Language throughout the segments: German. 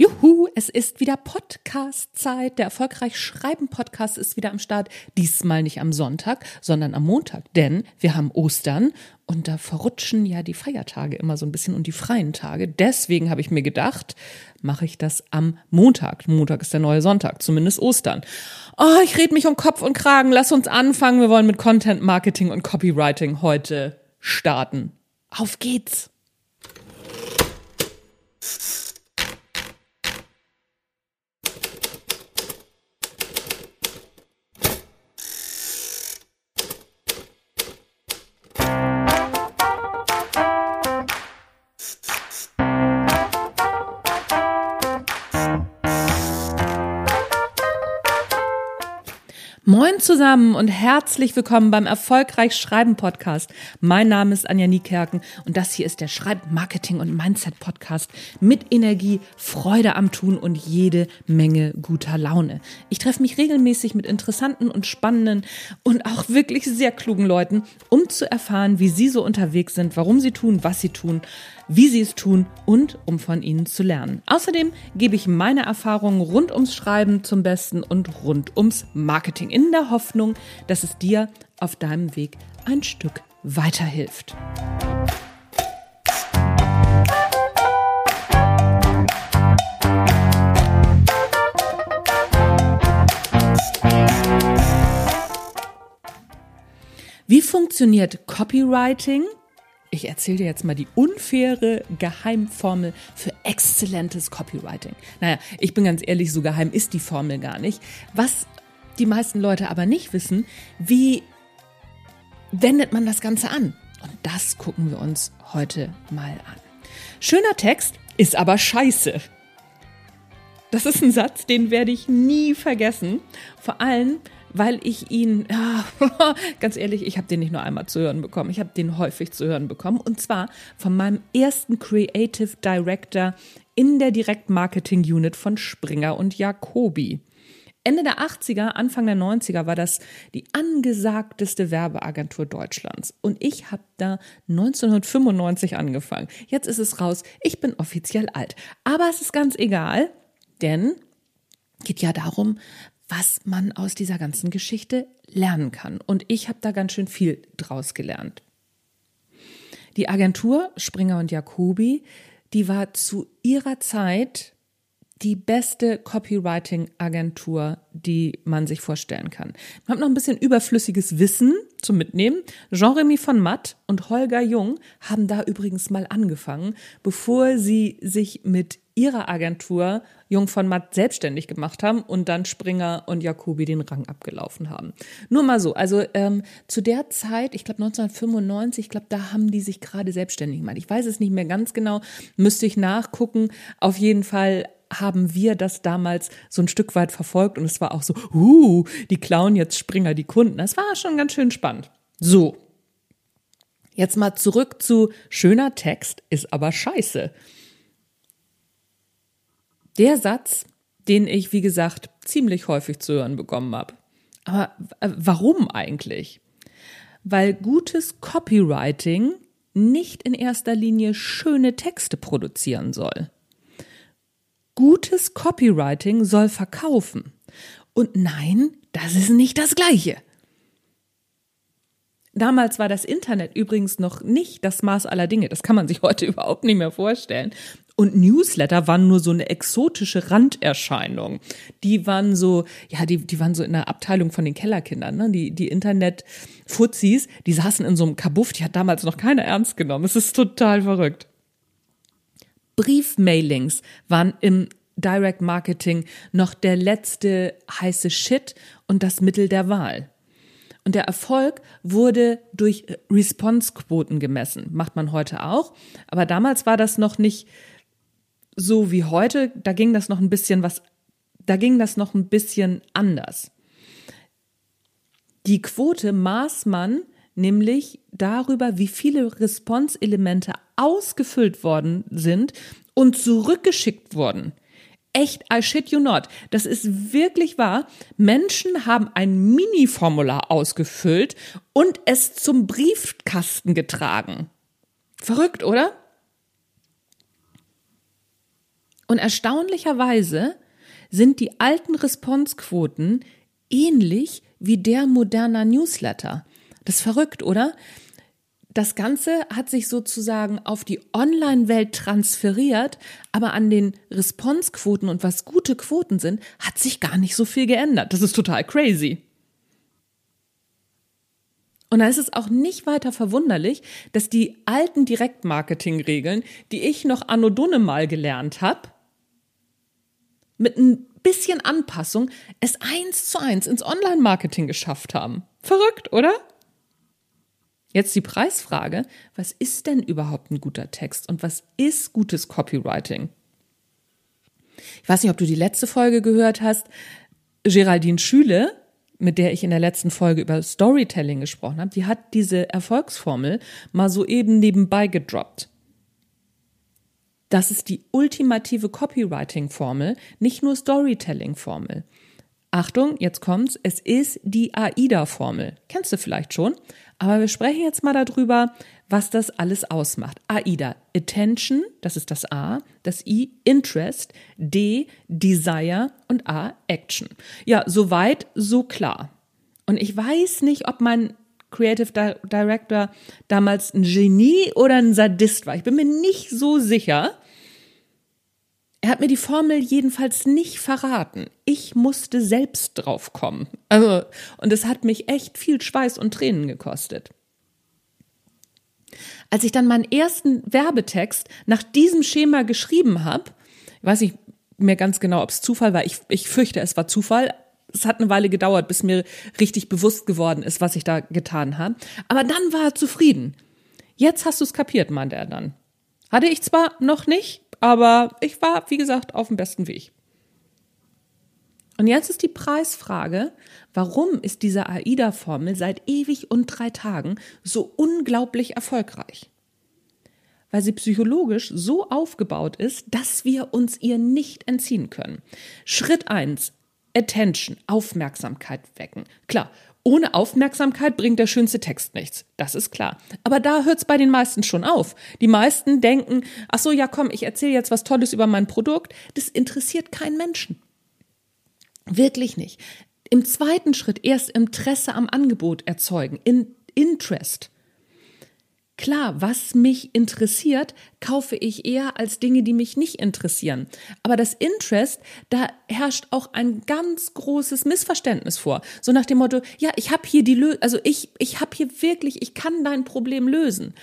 Juhu, es ist wieder Podcast-Zeit. Der Erfolgreich Schreiben Podcast ist wieder am Start. Diesmal nicht am Sonntag, sondern am Montag, denn wir haben Ostern und da verrutschen ja die Feiertage immer so ein bisschen und die freien Tage. Deswegen habe ich mir gedacht, mache ich das am Montag. Montag ist der neue Sonntag, zumindest Ostern. Oh, ich rede mich um Kopf und Kragen. Lass uns anfangen. Wir wollen mit Content Marketing und Copywriting heute starten. Auf geht's! Moin zusammen und herzlich willkommen beim Erfolgreich Schreiben Podcast. Mein Name ist Anja Niekerken und das hier ist der Schreib Marketing und Mindset Podcast mit Energie, Freude am Tun und jede Menge guter Laune. Ich treffe mich regelmäßig mit interessanten und spannenden und auch wirklich sehr klugen Leuten, um zu erfahren, wie sie so unterwegs sind, warum sie tun, was sie tun, wie sie es tun und um von ihnen zu lernen. Außerdem gebe ich meine Erfahrungen rund ums Schreiben zum Besten und rund ums Marketing in der Hoffnung, dass es dir auf deinem Weg ein Stück weiterhilft. Wie funktioniert Copywriting? Ich erzähle dir jetzt mal die unfaire Geheimformel für exzellentes Copywriting. Naja, ich bin ganz ehrlich, so geheim ist die Formel gar nicht. Was die meisten Leute aber nicht wissen, wie wendet man das Ganze an? Und das gucken wir uns heute mal an. Schöner Text ist aber scheiße. Das ist ein Satz, den werde ich nie vergessen. Vor allem, weil ich ihn, ja, ganz ehrlich, ich habe den nicht nur einmal zu hören bekommen, ich habe den häufig zu hören bekommen. Und zwar von meinem ersten Creative Director in der Direktmarketing Unit von Springer und Jacobi. Ende der 80er, Anfang der 90er war das die angesagteste Werbeagentur Deutschlands. Und ich habe da 1995 angefangen. Jetzt ist es raus. Ich bin offiziell alt. Aber es ist ganz egal, denn geht ja darum, was man aus dieser ganzen Geschichte lernen kann. Und ich habe da ganz schön viel draus gelernt. Die Agentur Springer und Jacobi, die war zu ihrer Zeit die beste Copywriting-Agentur, die man sich vorstellen kann. Man hat noch ein bisschen überflüssiges Wissen zum Mitnehmen. Jean-Remy von Matt und Holger Jung haben da übrigens mal angefangen, bevor sie sich mit ihrer Agentur Jung von Matt selbstständig gemacht haben und dann Springer und Jacobi den Rang abgelaufen haben. Nur mal so, also ähm, zu der Zeit, ich glaube 1995, ich glaube, da haben die sich gerade selbstständig gemacht. Ich weiß es nicht mehr ganz genau, müsste ich nachgucken. Auf jeden Fall haben wir das damals so ein Stück weit verfolgt und es war auch so, uh, die klauen jetzt Springer die Kunden. Das war schon ganz schön spannend. So. Jetzt mal zurück zu schöner Text ist aber scheiße. Der Satz, den ich, wie gesagt, ziemlich häufig zu hören bekommen habe. Aber äh, warum eigentlich? Weil gutes Copywriting nicht in erster Linie schöne Texte produzieren soll. Gutes Copywriting soll verkaufen. Und nein, das ist nicht das Gleiche. Damals war das Internet übrigens noch nicht das Maß aller Dinge. Das kann man sich heute überhaupt nicht mehr vorstellen. Und Newsletter waren nur so eine exotische Randerscheinung. Die waren so, ja, die, die waren so in der Abteilung von den Kellerkindern, ne? Die, die Internet-Fuzis, die saßen in so einem Kabuff, die hat damals noch keiner ernst genommen. Es ist total verrückt. Briefmailings waren im Direct Marketing noch der letzte heiße Shit und das Mittel der Wahl. Und der Erfolg wurde durch Response-Quoten gemessen. Macht man heute auch. Aber damals war das noch nicht so wie heute. Da ging das noch ein bisschen was, da ging das noch ein bisschen anders. Die Quote maß man nämlich darüber, wie viele Response-Elemente ausgefüllt worden sind und zurückgeschickt wurden. Echt, I shit you not. Das ist wirklich wahr. Menschen haben ein Mini-Formular ausgefüllt und es zum Briefkasten getragen. Verrückt, oder? Und erstaunlicherweise sind die alten Responsequoten ähnlich wie der moderner Newsletter. Das ist verrückt, oder? Das Ganze hat sich sozusagen auf die Online-Welt transferiert, aber an den Responsequoten und was gute Quoten sind, hat sich gar nicht so viel geändert. Das ist total crazy. Und da ist es auch nicht weiter verwunderlich, dass die alten Direktmarketing-Regeln, die ich noch anno Dunne mal gelernt habe, mit ein bisschen Anpassung es eins zu eins ins Online-Marketing geschafft haben. Verrückt, oder? Jetzt die Preisfrage. Was ist denn überhaupt ein guter Text und was ist gutes Copywriting? Ich weiß nicht, ob du die letzte Folge gehört hast. Geraldine Schüle, mit der ich in der letzten Folge über Storytelling gesprochen habe, die hat diese Erfolgsformel mal soeben nebenbei gedroppt. Das ist die ultimative Copywriting-Formel, nicht nur Storytelling-Formel. Achtung, jetzt kommt's, es ist die AIDA-Formel. Kennst du vielleicht schon? Aber wir sprechen jetzt mal darüber, was das alles ausmacht. AIDA, Attention, das ist das A, das I, Interest, D, Desire und A, Action. Ja, soweit, so klar. Und ich weiß nicht, ob mein Creative Director damals ein Genie oder ein Sadist war. Ich bin mir nicht so sicher. Er hat mir die Formel jedenfalls nicht verraten. Ich musste selbst drauf kommen. Also, und es hat mich echt viel Schweiß und Tränen gekostet. Als ich dann meinen ersten Werbetext nach diesem Schema geschrieben habe, weiß ich mir ganz genau, ob es Zufall war. Ich, ich fürchte, es war Zufall. Es hat eine Weile gedauert, bis mir richtig bewusst geworden ist, was ich da getan habe. Aber dann war er zufrieden. Jetzt hast du es kapiert, meinte er dann. Hatte ich zwar noch nicht, aber ich war, wie gesagt, auf dem besten Weg. Und jetzt ist die Preisfrage, warum ist diese AIDA-Formel seit ewig und drei Tagen so unglaublich erfolgreich? Weil sie psychologisch so aufgebaut ist, dass wir uns ihr nicht entziehen können. Schritt eins: Attention, Aufmerksamkeit wecken. Klar, ohne Aufmerksamkeit bringt der schönste Text nichts. Das ist klar. Aber da hört's bei den meisten schon auf. Die meisten denken, ach so, ja komm, ich erzähle jetzt was Tolles über mein Produkt. Das interessiert keinen Menschen. Wirklich nicht. Im zweiten Schritt erst Interesse am Angebot erzeugen. In Interest. Klar, was mich interessiert, kaufe ich eher als Dinge, die mich nicht interessieren. Aber das Interest, da herrscht auch ein ganz großes Missverständnis vor. So nach dem Motto, ja, ich habe hier die Lö also ich ich habe hier wirklich, ich kann dein Problem lösen.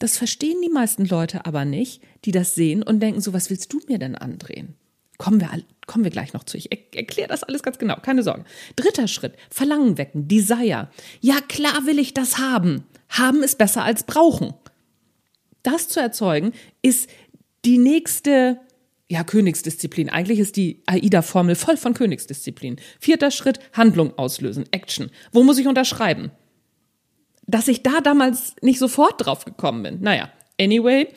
Das verstehen die meisten Leute aber nicht, die das sehen und denken so, was willst du mir denn andrehen? Kommen wir, kommen wir gleich noch zu. Ich erkläre das alles ganz genau, keine Sorge. Dritter Schritt, Verlangen wecken, Desire. Ja, klar will ich das haben. Haben ist besser als brauchen. Das zu erzeugen ist die nächste ja, Königsdisziplin. Eigentlich ist die AIDA-Formel voll von Königsdisziplin. Vierter Schritt, Handlung auslösen, Action. Wo muss ich unterschreiben? Dass ich da damals nicht sofort drauf gekommen bin. Naja, anyway,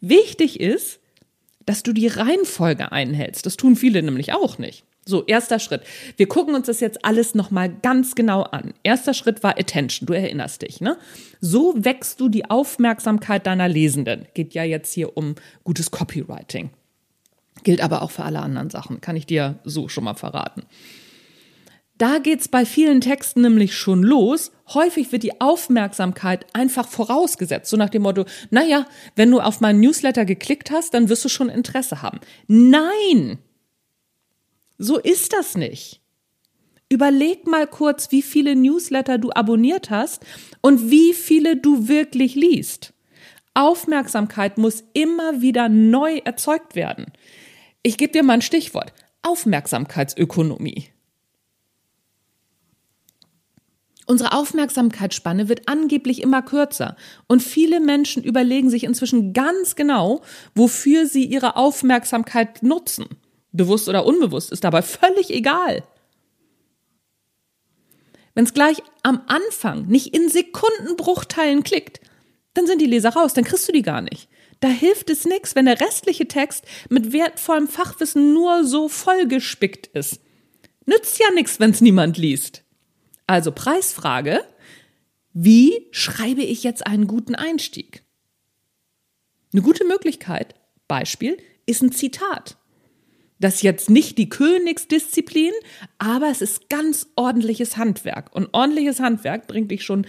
wichtig ist, dass du die Reihenfolge einhältst. Das tun viele nämlich auch nicht. So, erster Schritt. Wir gucken uns das jetzt alles nochmal ganz genau an. Erster Schritt war Attention, du erinnerst dich, ne? So wächst du die Aufmerksamkeit deiner Lesenden. Geht ja jetzt hier um gutes Copywriting. Gilt aber auch für alle anderen Sachen, kann ich dir so schon mal verraten. Da geht's bei vielen Texten nämlich schon los. Häufig wird die Aufmerksamkeit einfach vorausgesetzt, so nach dem Motto, naja, wenn du auf meinen Newsletter geklickt hast, dann wirst du schon Interesse haben. Nein! So ist das nicht. Überleg mal kurz, wie viele Newsletter du abonniert hast und wie viele du wirklich liest. Aufmerksamkeit muss immer wieder neu erzeugt werden. Ich gebe dir mal ein Stichwort. Aufmerksamkeitsökonomie. Unsere Aufmerksamkeitsspanne wird angeblich immer kürzer und viele Menschen überlegen sich inzwischen ganz genau, wofür sie ihre Aufmerksamkeit nutzen bewusst oder unbewusst, ist dabei völlig egal. Wenn es gleich am Anfang nicht in Sekundenbruchteilen klickt, dann sind die Leser raus, dann kriegst du die gar nicht. Da hilft es nichts, wenn der restliche Text mit wertvollem Fachwissen nur so vollgespickt ist. Nützt ja nichts, wenn es niemand liest. Also Preisfrage, wie schreibe ich jetzt einen guten Einstieg? Eine gute Möglichkeit, Beispiel, ist ein Zitat. Das ist jetzt nicht die Königsdisziplin, aber es ist ganz ordentliches Handwerk. Und ordentliches Handwerk bringt dich schon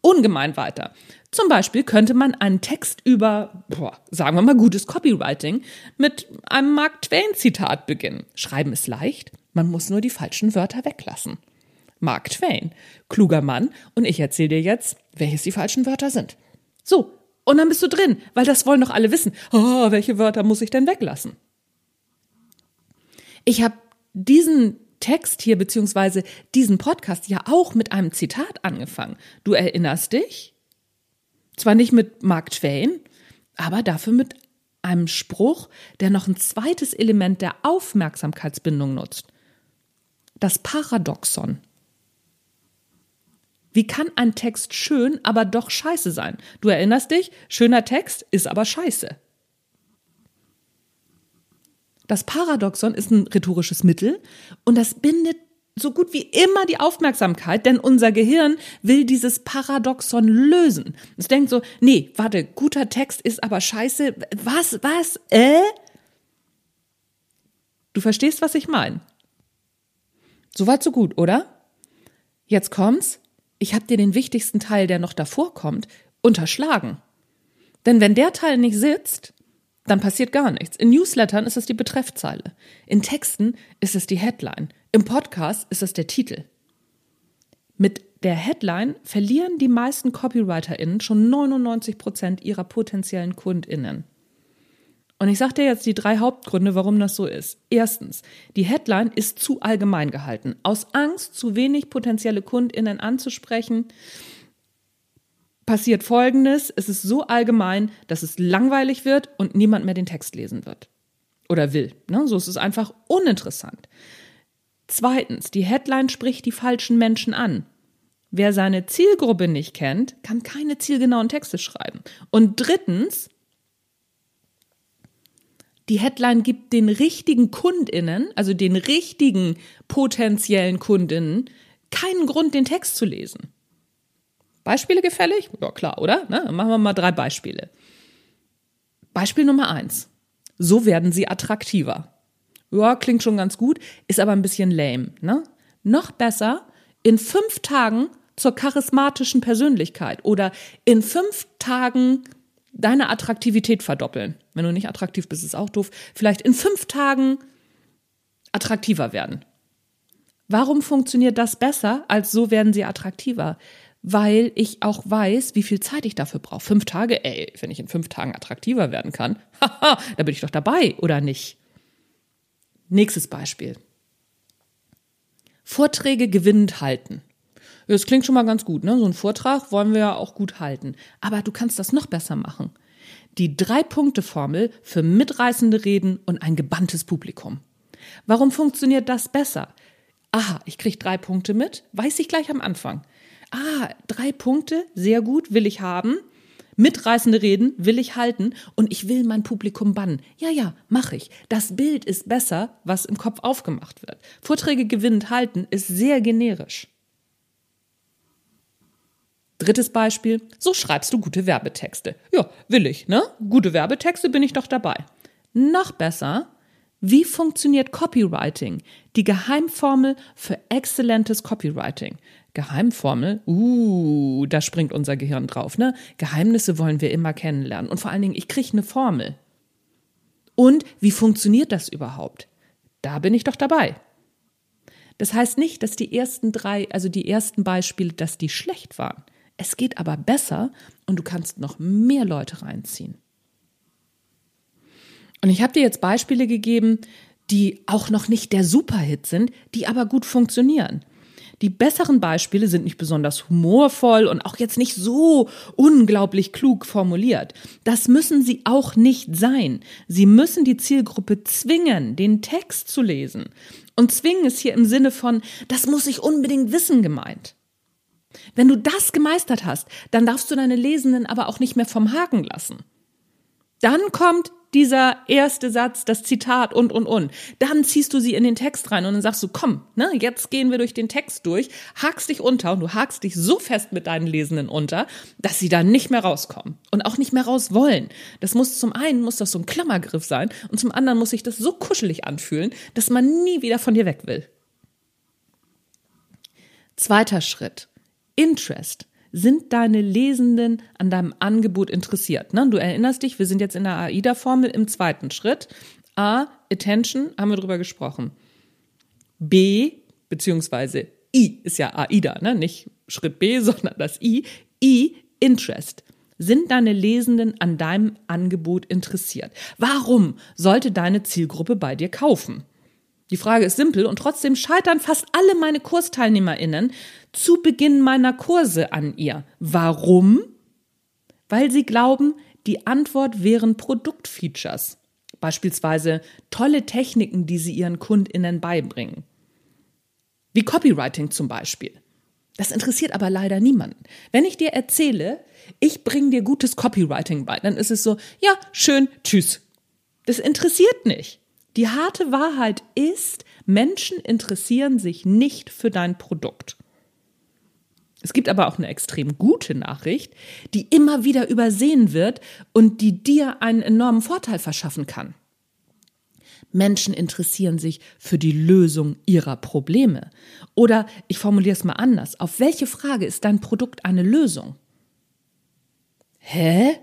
ungemein weiter. Zum Beispiel könnte man einen Text über, boah, sagen wir mal, gutes Copywriting mit einem Mark Twain-Zitat beginnen. Schreiben ist leicht, man muss nur die falschen Wörter weglassen. Mark Twain, kluger Mann, und ich erzähle dir jetzt, welches die falschen Wörter sind. So, und dann bist du drin, weil das wollen doch alle wissen. Oh, welche Wörter muss ich denn weglassen? Ich habe diesen Text hier beziehungsweise diesen Podcast ja auch mit einem Zitat angefangen. Du erinnerst dich? Zwar nicht mit Mark Twain, aber dafür mit einem Spruch, der noch ein zweites Element der Aufmerksamkeitsbindung nutzt. Das Paradoxon. Wie kann ein Text schön, aber doch scheiße sein? Du erinnerst dich, schöner Text ist aber scheiße. Das Paradoxon ist ein rhetorisches Mittel und das bindet so gut wie immer die Aufmerksamkeit, denn unser Gehirn will dieses Paradoxon lösen. Es denkt so, nee, warte, guter Text ist aber scheiße. Was, was, äh? Du verstehst, was ich meine. Soweit so gut, oder? Jetzt kommt's. Ich habe dir den wichtigsten Teil, der noch davor kommt, unterschlagen. Denn wenn der Teil nicht sitzt, dann passiert gar nichts. In Newslettern ist es die Betreffzeile. In Texten ist es die Headline. Im Podcast ist es der Titel. Mit der Headline verlieren die meisten CopywriterInnen schon 99 Prozent ihrer potenziellen KundInnen. Und ich sage dir jetzt die drei Hauptgründe, warum das so ist. Erstens, die Headline ist zu allgemein gehalten. Aus Angst, zu wenig potenzielle KundInnen anzusprechen, passiert Folgendes. Es ist so allgemein, dass es langweilig wird und niemand mehr den Text lesen wird. Oder will. Ne? So ist es einfach uninteressant. Zweitens, die Headline spricht die falschen Menschen an. Wer seine Zielgruppe nicht kennt, kann keine zielgenauen Texte schreiben. Und drittens, die Headline gibt den richtigen Kundinnen, also den richtigen potenziellen Kundinnen, keinen Grund, den Text zu lesen. Beispiele gefällig? Ja, klar, oder? Ne? Machen wir mal drei Beispiele. Beispiel Nummer eins. So werden sie attraktiver. Ja, klingt schon ganz gut, ist aber ein bisschen lame. Ne? Noch besser, in fünf Tagen zur charismatischen Persönlichkeit oder in fünf Tagen deine Attraktivität verdoppeln. Wenn du nicht attraktiv bist, ist auch doof. Vielleicht in fünf Tagen attraktiver werden. Warum funktioniert das besser, als so werden sie attraktiver? Weil ich auch weiß, wie viel Zeit ich dafür brauche. Fünf Tage, ey, wenn ich in fünf Tagen attraktiver werden kann, haha, da bin ich doch dabei, oder nicht? Nächstes Beispiel. Vorträge gewinnend halten. Das klingt schon mal ganz gut, ne? So ein Vortrag wollen wir ja auch gut halten. Aber du kannst das noch besser machen. Die Drei-Punkte-Formel für mitreißende Reden und ein gebanntes Publikum. Warum funktioniert das besser? Aha, ich krieg drei Punkte mit, weiß ich gleich am Anfang ah, drei Punkte, sehr gut, will ich haben. Mitreißende Reden will ich halten und ich will mein Publikum bannen. Ja, ja, mache ich. Das Bild ist besser, was im Kopf aufgemacht wird. Vorträge gewinnend halten ist sehr generisch. Drittes Beispiel, so schreibst du gute Werbetexte. Ja, will ich, ne? Gute Werbetexte bin ich doch dabei. Noch besser, wie funktioniert Copywriting? Die Geheimformel für exzellentes Copywriting. Geheimformel, uh, da springt unser Gehirn drauf, ne? Geheimnisse wollen wir immer kennenlernen. Und vor allen Dingen, ich kriege eine Formel. Und wie funktioniert das überhaupt? Da bin ich doch dabei. Das heißt nicht, dass die ersten drei, also die ersten Beispiele, dass die schlecht waren. Es geht aber besser und du kannst noch mehr Leute reinziehen. Und ich habe dir jetzt Beispiele gegeben, die auch noch nicht der Superhit sind, die aber gut funktionieren. Die besseren Beispiele sind nicht besonders humorvoll und auch jetzt nicht so unglaublich klug formuliert. Das müssen sie auch nicht sein. Sie müssen die Zielgruppe zwingen, den Text zu lesen. Und zwingen ist hier im Sinne von, das muss ich unbedingt wissen gemeint. Wenn du das gemeistert hast, dann darfst du deine Lesenden aber auch nicht mehr vom Haken lassen. Dann kommt dieser erste Satz, das Zitat und, und, und. Dann ziehst du sie in den Text rein und dann sagst du, komm, ne, jetzt gehen wir durch den Text durch, hakst dich unter und du hakst dich so fest mit deinen Lesenden unter, dass sie da nicht mehr rauskommen und auch nicht mehr raus wollen. Das muss zum einen, muss das so ein Klammergriff sein und zum anderen muss sich das so kuschelig anfühlen, dass man nie wieder von dir weg will. Zweiter Schritt. Interest sind deine Lesenden an deinem Angebot interessiert? Ne? Du erinnerst dich, wir sind jetzt in der AIDA-Formel im zweiten Schritt. A, Attention, haben wir drüber gesprochen. B, beziehungsweise I ist ja AIDA, ne? nicht Schritt B, sondern das I. I, Interest. Sind deine Lesenden an deinem Angebot interessiert? Warum sollte deine Zielgruppe bei dir kaufen? Die Frage ist simpel und trotzdem scheitern fast alle meine KursteilnehmerInnen zu Beginn meiner Kurse an ihr. Warum? Weil sie glauben, die Antwort wären Produktfeatures. Beispielsweise tolle Techniken, die sie ihren KundInnen beibringen. Wie Copywriting zum Beispiel. Das interessiert aber leider niemanden. Wenn ich dir erzähle, ich bringe dir gutes Copywriting bei, dann ist es so, ja, schön, tschüss. Das interessiert nicht. Die harte Wahrheit ist, Menschen interessieren sich nicht für dein Produkt. Es gibt aber auch eine extrem gute Nachricht, die immer wieder übersehen wird und die dir einen enormen Vorteil verschaffen kann. Menschen interessieren sich für die Lösung ihrer Probleme. Oder ich formuliere es mal anders. Auf welche Frage ist dein Produkt eine Lösung? Hä?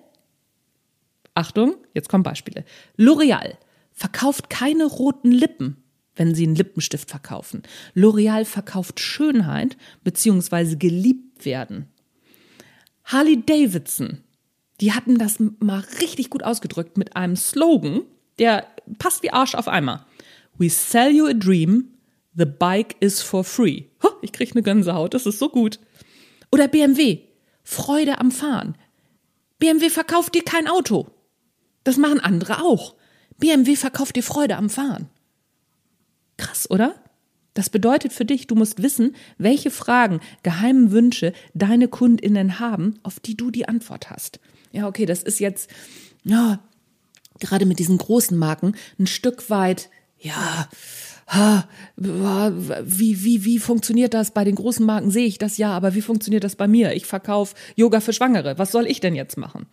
Achtung, jetzt kommen Beispiele. L'Oreal verkauft keine roten Lippen, wenn sie einen Lippenstift verkaufen. L'Oreal verkauft Schönheit bzw. geliebt werden. Harley Davidson, die hatten das mal richtig gut ausgedrückt mit einem Slogan, der passt wie Arsch auf Eimer. We sell you a dream, the bike is for free. Ich krieg eine Gänsehaut, das ist so gut. Oder BMW, Freude am Fahren. BMW verkauft dir kein Auto. Das machen andere auch. BMW verkauft dir Freude am Fahren. Krass, oder? Das bedeutet für dich, du musst wissen, welche Fragen, geheimen Wünsche deine KundInnen haben, auf die du die Antwort hast. Ja, okay, das ist jetzt, ja, gerade mit diesen großen Marken ein Stück weit, ja, wie, wie, wie funktioniert das bei den großen Marken? Sehe ich das ja, aber wie funktioniert das bei mir? Ich verkaufe Yoga für Schwangere. Was soll ich denn jetzt machen?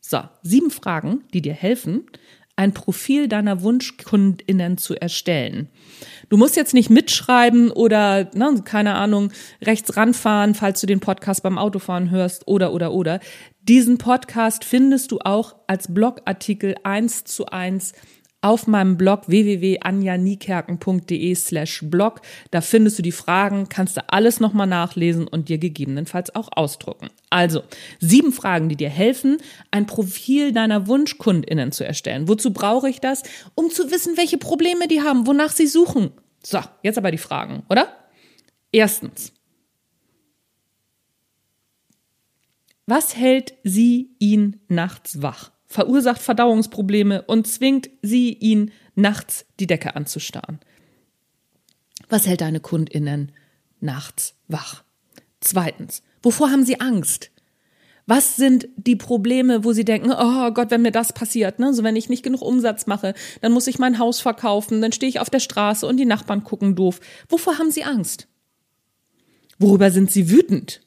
So, sieben Fragen, die dir helfen, ein Profil deiner Wunschkundinnen zu erstellen. Du musst jetzt nicht mitschreiben oder, ne, keine Ahnung, rechts ranfahren, falls du den Podcast beim Autofahren hörst oder, oder, oder. Diesen Podcast findest du auch als Blogartikel eins zu eins auf meinem Blog www.anjaniekerken.de slash blog. Da findest du die Fragen, kannst du alles nochmal nachlesen und dir gegebenenfalls auch ausdrucken. Also, sieben Fragen, die dir helfen, ein Profil deiner WunschkundInnen zu erstellen. Wozu brauche ich das? Um zu wissen, welche Probleme die haben, wonach sie suchen. So, jetzt aber die Fragen, oder? Erstens. Was hält sie ihn nachts wach? Verursacht Verdauungsprobleme und zwingt sie, ihn nachts die Decke anzustarren. Was hält deine Kundinnen nachts wach? Zweitens, wovor haben sie Angst? Was sind die Probleme, wo sie denken, oh Gott, wenn mir das passiert, ne? So wenn ich nicht genug Umsatz mache, dann muss ich mein Haus verkaufen, dann stehe ich auf der Straße und die Nachbarn gucken doof. Wovor haben sie Angst? Worüber sind sie wütend?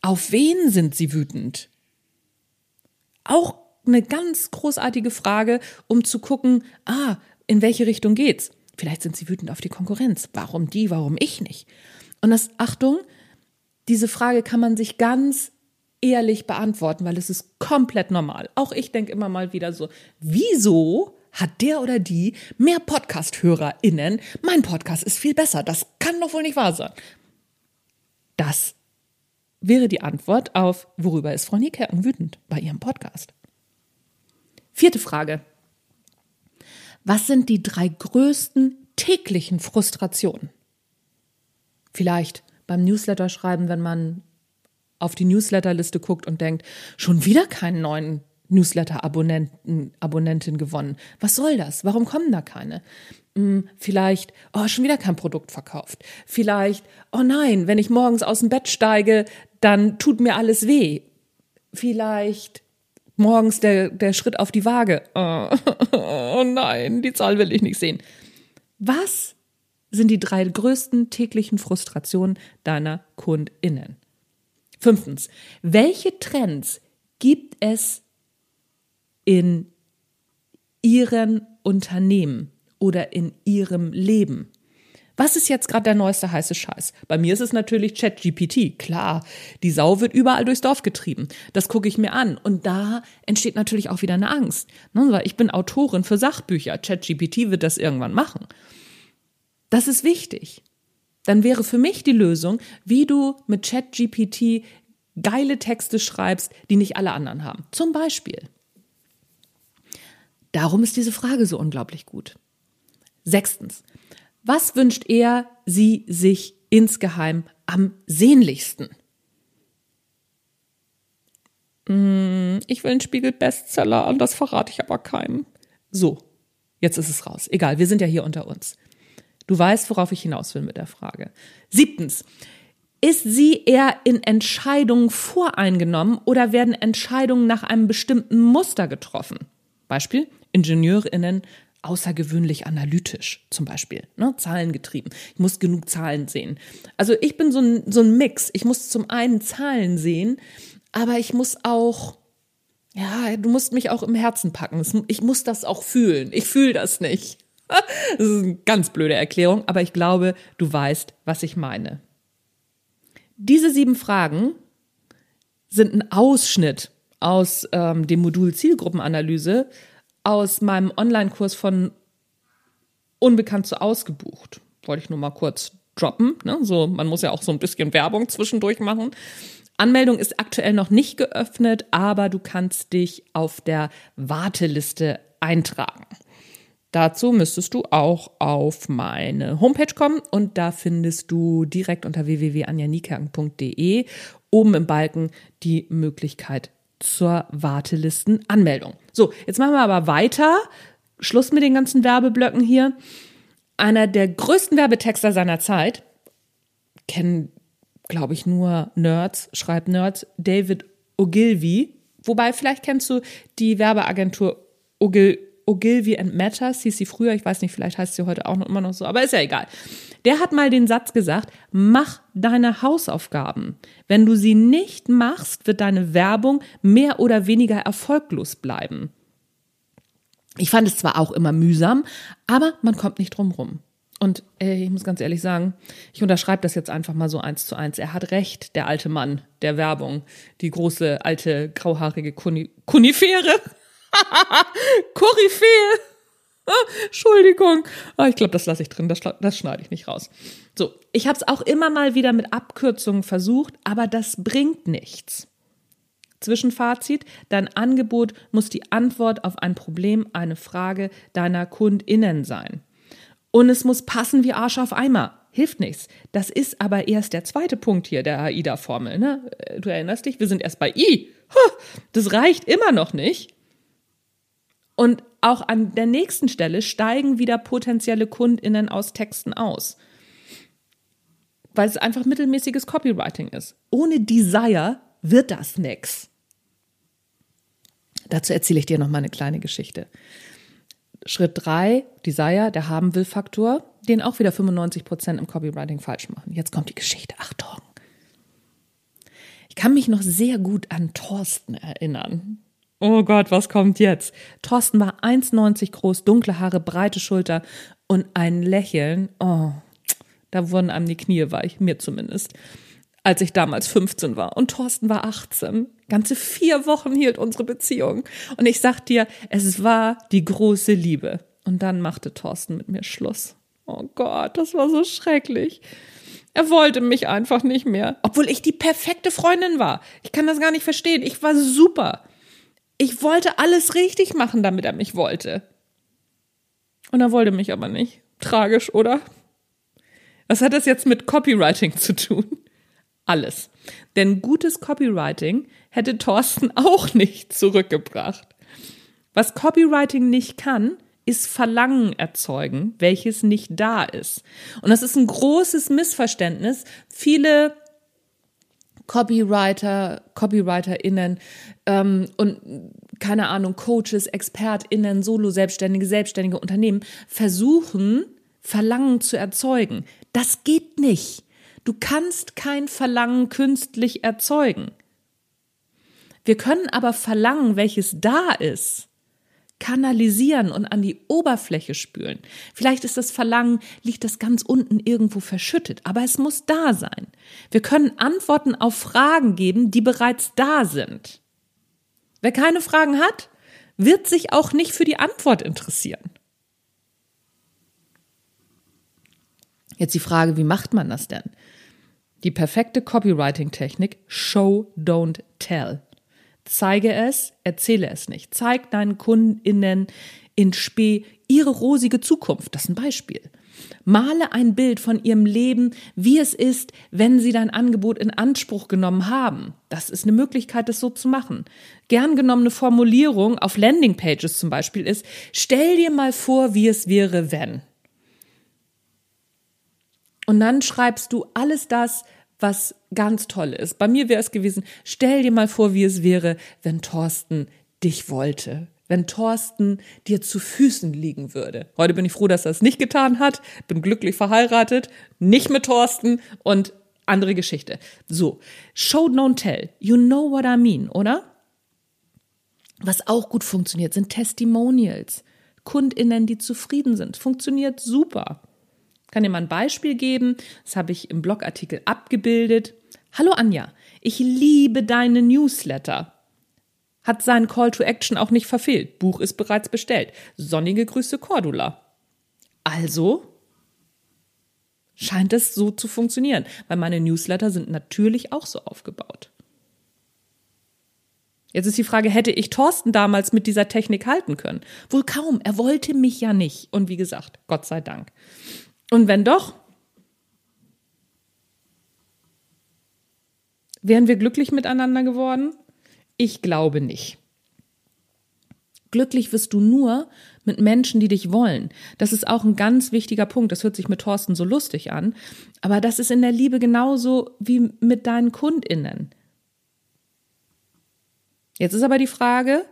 Auf wen sind sie wütend? Auch eine ganz großartige Frage, um zu gucken, ah, in welche Richtung geht's? Vielleicht sind sie wütend auf die Konkurrenz. Warum die, warum ich nicht? Und das, Achtung, diese Frage kann man sich ganz ehrlich beantworten, weil es ist komplett normal. Auch ich denke immer mal wieder so, wieso hat der oder die mehr Podcast-HörerInnen? Mein Podcast ist viel besser. Das kann doch wohl nicht wahr sein. Das wäre die Antwort auf, worüber ist Frau Niekerken wütend bei ihrem Podcast? Vierte Frage. Was sind die drei größten täglichen Frustrationen? Vielleicht beim Newsletter schreiben, wenn man auf die Newsletterliste guckt und denkt, schon wieder keinen neuen Newsletter-Abonnenten, Abonnentin gewonnen. Was soll das? Warum kommen da keine? Hm, vielleicht, oh, schon wieder kein Produkt verkauft. Vielleicht, oh nein, wenn ich morgens aus dem Bett steige, dann tut mir alles weh. Vielleicht Morgens der, der Schritt auf die Waage. Oh, oh nein, die Zahl will ich nicht sehen. Was sind die drei größten täglichen Frustrationen deiner KundInnen? Fünftens, welche Trends gibt es in ihren Unternehmen oder in ihrem Leben? Was ist jetzt gerade der neueste heiße Scheiß? Bei mir ist es natürlich ChatGPT. Klar, die Sau wird überall durchs Dorf getrieben. Das gucke ich mir an. Und da entsteht natürlich auch wieder eine Angst. Ne? Ich bin Autorin für Sachbücher. ChatGPT wird das irgendwann machen. Das ist wichtig. Dann wäre für mich die Lösung, wie du mit ChatGPT geile Texte schreibst, die nicht alle anderen haben. Zum Beispiel. Darum ist diese Frage so unglaublich gut. Sechstens. Was wünscht er, sie sich insgeheim am sehnlichsten? Hm, ich will einen Spiegel-Bestseller und das verrate ich aber keinem. So, jetzt ist es raus. Egal, wir sind ja hier unter uns. Du weißt, worauf ich hinaus will mit der Frage. Siebtens. Ist sie eher in Entscheidungen voreingenommen oder werden Entscheidungen nach einem bestimmten Muster getroffen? Beispiel, Ingenieurinnen außergewöhnlich analytisch zum Beispiel, ne? zahlengetrieben. Ich muss genug Zahlen sehen. Also ich bin so ein, so ein Mix. Ich muss zum einen Zahlen sehen, aber ich muss auch, ja, du musst mich auch im Herzen packen. Ich muss das auch fühlen. Ich fühle das nicht. Das ist eine ganz blöde Erklärung, aber ich glaube, du weißt, was ich meine. Diese sieben Fragen sind ein Ausschnitt aus ähm, dem Modul Zielgruppenanalyse aus meinem Online-Kurs von Unbekannt zu ausgebucht. Wollte ich nur mal kurz droppen. Ne? So, man muss ja auch so ein bisschen Werbung zwischendurch machen. Anmeldung ist aktuell noch nicht geöffnet, aber du kannst dich auf der Warteliste eintragen. Dazu müsstest du auch auf meine Homepage kommen und da findest du direkt unter www.anjanikerken.de oben im Balken die Möglichkeit zur Wartelistenanmeldung. So, jetzt machen wir aber weiter. Schluss mit den ganzen Werbeblöcken hier. Einer der größten Werbetexter seiner Zeit, kennen, glaube ich, nur Nerds, schreibt Nerds, David Ogilvy. Wobei, vielleicht kennst du die Werbeagentur Ogilvy Ogilvy and Matters, hieß sie früher, ich weiß nicht, vielleicht heißt sie heute auch noch immer noch so, aber ist ja egal. Der hat mal den Satz gesagt, mach deine Hausaufgaben. Wenn du sie nicht machst, wird deine Werbung mehr oder weniger erfolglos bleiben. Ich fand es zwar auch immer mühsam, aber man kommt nicht drum rum. Und ey, ich muss ganz ehrlich sagen, ich unterschreibe das jetzt einfach mal so eins zu eins. Er hat recht, der alte Mann der Werbung, die große alte grauhaarige Kunifere. Koryphäe. Entschuldigung. Ah, ich glaube, das lasse ich drin, das, das schneide ich nicht raus. So, ich habe es auch immer mal wieder mit Abkürzungen versucht, aber das bringt nichts. Zwischenfazit, dein Angebot muss die Antwort auf ein Problem, eine Frage deiner KundInnen sein. Und es muss passen wie Arsch auf Eimer. Hilft nichts. Das ist aber erst der zweite Punkt hier der AIDA-Formel. Ne? Du erinnerst dich, wir sind erst bei I. Das reicht immer noch nicht. Und auch an der nächsten Stelle steigen wieder potenzielle KundInnen aus Texten aus. Weil es einfach mittelmäßiges Copywriting ist. Ohne Desire wird das nix. Dazu erzähle ich dir noch mal eine kleine Geschichte. Schritt drei, Desire, der Haben-Will-Faktor, den auch wieder 95 Prozent im Copywriting falsch machen. Jetzt kommt die Geschichte. Achtung. Ich kann mich noch sehr gut an Thorsten erinnern oh Gott, was kommt jetzt? Thorsten war 1,90 groß, dunkle Haare, breite Schulter und ein Lächeln. Oh, da wurden einem die Knie weich, mir zumindest. Als ich damals 15 war und Thorsten war 18. Ganze vier Wochen hielt unsere Beziehung. Und ich sag dir, es war die große Liebe. Und dann machte Thorsten mit mir Schluss. Oh Gott, das war so schrecklich. Er wollte mich einfach nicht mehr, obwohl ich die perfekte Freundin war. Ich kann das gar nicht verstehen. Ich war super. Ich wollte alles richtig machen, damit er mich wollte. Und er wollte mich aber nicht. Tragisch, oder? Was hat das jetzt mit Copywriting zu tun? Alles. Denn gutes Copywriting hätte Thorsten auch nicht zurückgebracht. Was Copywriting nicht kann, ist Verlangen erzeugen, welches nicht da ist. Und das ist ein großes Missverständnis. Viele Copywriter, CopywriterInnen ähm, und keine Ahnung, Coaches, ExpertInnen, Solo-Selbstständige, selbstständige Unternehmen versuchen, Verlangen zu erzeugen. Das geht nicht. Du kannst kein Verlangen künstlich erzeugen. Wir können aber Verlangen, welches da ist, kanalisieren und an die Oberfläche spülen. Vielleicht ist das Verlangen, liegt das ganz unten irgendwo verschüttet, aber es muss da sein. Wir können Antworten auf Fragen geben, die bereits da sind. Wer keine Fragen hat, wird sich auch nicht für die Antwort interessieren. Jetzt die Frage, wie macht man das denn? Die perfekte Copywriting-Technik Show, don't tell. Zeige es, erzähle es nicht. Zeig deinen KundInnen in Spee ihre rosige Zukunft. Das ist ein Beispiel. Male ein Bild von ihrem Leben, wie es ist, wenn sie dein Angebot in Anspruch genommen haben. Das ist eine Möglichkeit, das so zu machen. Gern genommene Formulierung auf Landingpages zum Beispiel ist, stell dir mal vor, wie es wäre, wenn. Und dann schreibst du alles das, was ganz toll ist. Bei mir wäre es gewesen, stell dir mal vor, wie es wäre, wenn Thorsten dich wollte. Wenn Thorsten dir zu Füßen liegen würde. Heute bin ich froh, dass er es nicht getan hat. Bin glücklich verheiratet. Nicht mit Thorsten und andere Geschichte. So. Show, don't tell. You know what I mean, oder? Was auch gut funktioniert, sind Testimonials. KundInnen, die zufrieden sind. Funktioniert super kann dir mal ein Beispiel geben. Das habe ich im Blogartikel abgebildet. Hallo Anja, ich liebe deine Newsletter. Hat seinen Call to Action auch nicht verfehlt. Buch ist bereits bestellt. Sonnige Grüße Cordula. Also scheint es so zu funktionieren, weil meine Newsletter sind natürlich auch so aufgebaut. Jetzt ist die Frage, hätte ich Thorsten damals mit dieser Technik halten können? Wohl kaum, er wollte mich ja nicht. Und wie gesagt, Gott sei Dank. Und wenn doch, wären wir glücklich miteinander geworden? Ich glaube nicht. Glücklich wirst du nur mit Menschen, die dich wollen. Das ist auch ein ganz wichtiger Punkt. Das hört sich mit Thorsten so lustig an. Aber das ist in der Liebe genauso wie mit deinen KundInnen. Jetzt ist aber die Frage,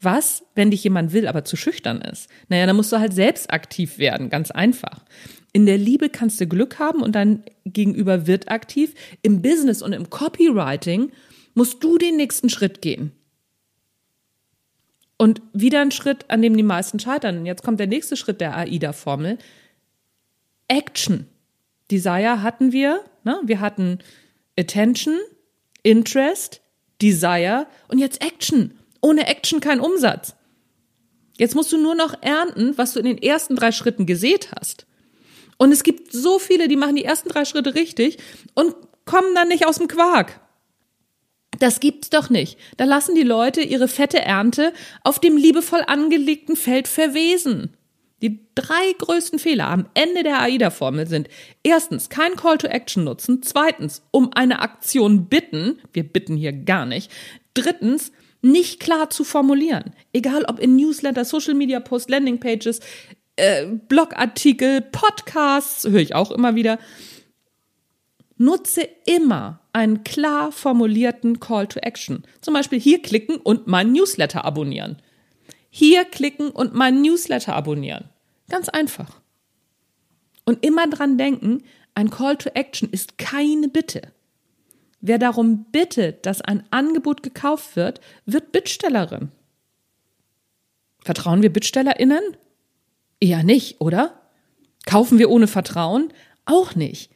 was, wenn dich jemand will, aber zu schüchtern ist? Naja, dann musst du halt selbst aktiv werden, ganz einfach. In der Liebe kannst du Glück haben und dein Gegenüber wird aktiv. Im Business und im Copywriting musst du den nächsten Schritt gehen. Und wieder ein Schritt, an dem die meisten scheitern. Und jetzt kommt der nächste Schritt der AIDA-Formel. Action. Desire hatten wir. Ne? Wir hatten Attention, Interest, Desire und jetzt Action. Ohne Action kein Umsatz. Jetzt musst du nur noch ernten, was du in den ersten drei Schritten gesät hast. Und es gibt so viele, die machen die ersten drei Schritte richtig und kommen dann nicht aus dem Quark. Das gibt's doch nicht. Da lassen die Leute ihre fette Ernte auf dem liebevoll angelegten Feld verwesen. Die drei größten Fehler am Ende der AIDA-Formel sind erstens kein Call to Action nutzen, zweitens um eine Aktion bitten, wir bitten hier gar nicht, drittens nicht klar zu formulieren. Egal ob in Newsletter, Social Media Post, Landing Pages, äh, Blogartikel, Podcasts, höre ich auch immer wieder. Nutze immer einen klar formulierten Call to Action. Zum Beispiel hier klicken und mein Newsletter abonnieren. Hier klicken und mein Newsletter abonnieren. Ganz einfach. Und immer dran denken, ein Call to Action ist keine Bitte. Wer darum bittet, dass ein Angebot gekauft wird, wird Bittstellerin. Vertrauen wir BittstellerInnen? Eher nicht, oder? Kaufen wir ohne Vertrauen? Auch nicht.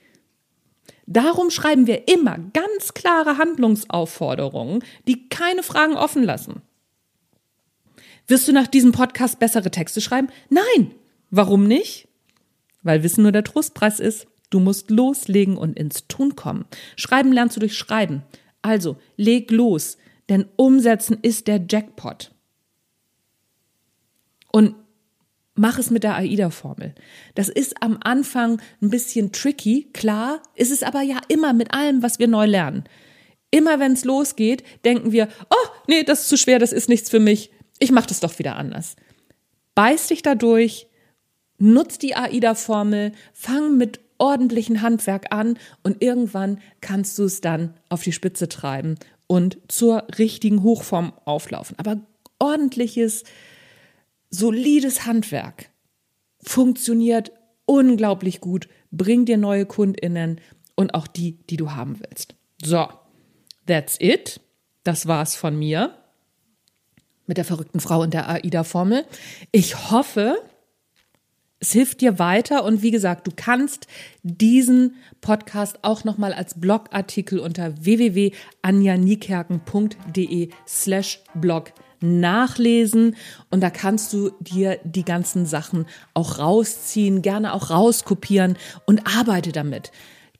Darum schreiben wir immer ganz klare Handlungsaufforderungen, die keine Fragen offen lassen. Wirst du nach diesem Podcast bessere Texte schreiben? Nein. Warum nicht? Weil Wissen nur der Trostpreis ist. Du musst loslegen und ins Tun kommen. Schreiben lernst du durch Schreiben. Also leg los, denn umsetzen ist der Jackpot. Und mach es mit der AIDA-Formel. Das ist am Anfang ein bisschen tricky, klar, ist es aber ja immer mit allem, was wir neu lernen. Immer wenn es losgeht, denken wir, oh, nee, das ist zu schwer, das ist nichts für mich, ich mache das doch wieder anders. Beiß dich da durch, nutz die AIDA-Formel, fang mit ordentlichen Handwerk an und irgendwann kannst du es dann auf die Spitze treiben und zur richtigen Hochform auflaufen. Aber ordentliches, solides Handwerk funktioniert unglaublich gut, bringt dir neue KundInnen und auch die, die du haben willst. So, that's it. Das war's von mir mit der verrückten Frau und der AIDA-Formel. Ich hoffe, es hilft dir weiter und wie gesagt, du kannst diesen Podcast auch nochmal als Blogartikel unter www.anjanikerken.de slash blog nachlesen und da kannst du dir die ganzen Sachen auch rausziehen, gerne auch rauskopieren und arbeite damit.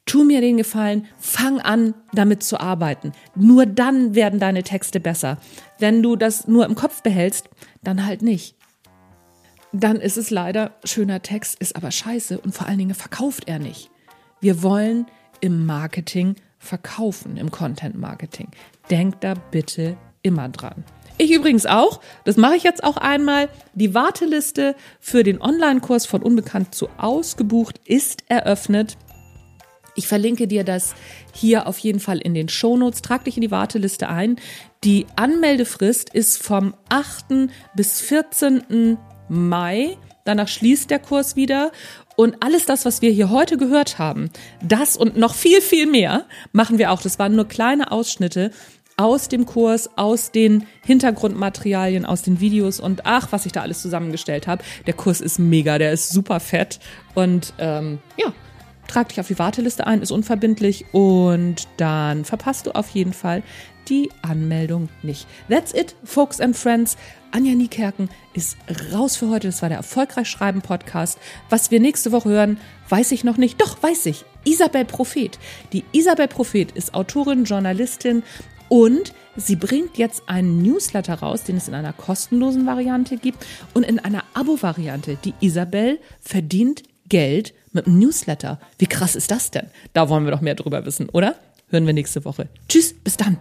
Tu mir den Gefallen, fang an, damit zu arbeiten. Nur dann werden deine Texte besser. Wenn du das nur im Kopf behältst, dann halt nicht dann ist es leider, schöner Text ist aber scheiße und vor allen Dingen verkauft er nicht. Wir wollen im Marketing verkaufen, im Content Marketing. Denk da bitte immer dran. Ich übrigens auch, das mache ich jetzt auch einmal. Die Warteliste für den Online-Kurs von Unbekannt zu Ausgebucht ist eröffnet. Ich verlinke dir das hier auf jeden Fall in den Shownotes. Trag dich in die Warteliste ein. Die Anmeldefrist ist vom 8. bis 14. Mai. Danach schließt der Kurs wieder. Und alles das, was wir hier heute gehört haben, das und noch viel, viel mehr machen wir auch. Das waren nur kleine Ausschnitte aus dem Kurs, aus den Hintergrundmaterialien, aus den Videos und ach, was ich da alles zusammengestellt habe. Der Kurs ist mega, der ist super fett. Und ähm, ja, trag dich auf die Warteliste ein, ist unverbindlich und dann verpasst du auf jeden Fall die Anmeldung nicht. That's it, folks and friends. Anja Niekerken ist raus für heute. Das war der Erfolgreich Schreiben Podcast. Was wir nächste Woche hören, weiß ich noch nicht. Doch, weiß ich. Isabel Prophet. Die Isabel Prophet ist Autorin, Journalistin und sie bringt jetzt einen Newsletter raus, den es in einer kostenlosen Variante gibt und in einer Abo-Variante. Die Isabel verdient Geld mit einem Newsletter. Wie krass ist das denn? Da wollen wir doch mehr drüber wissen, oder? Hören wir nächste Woche. Tschüss, bis dann.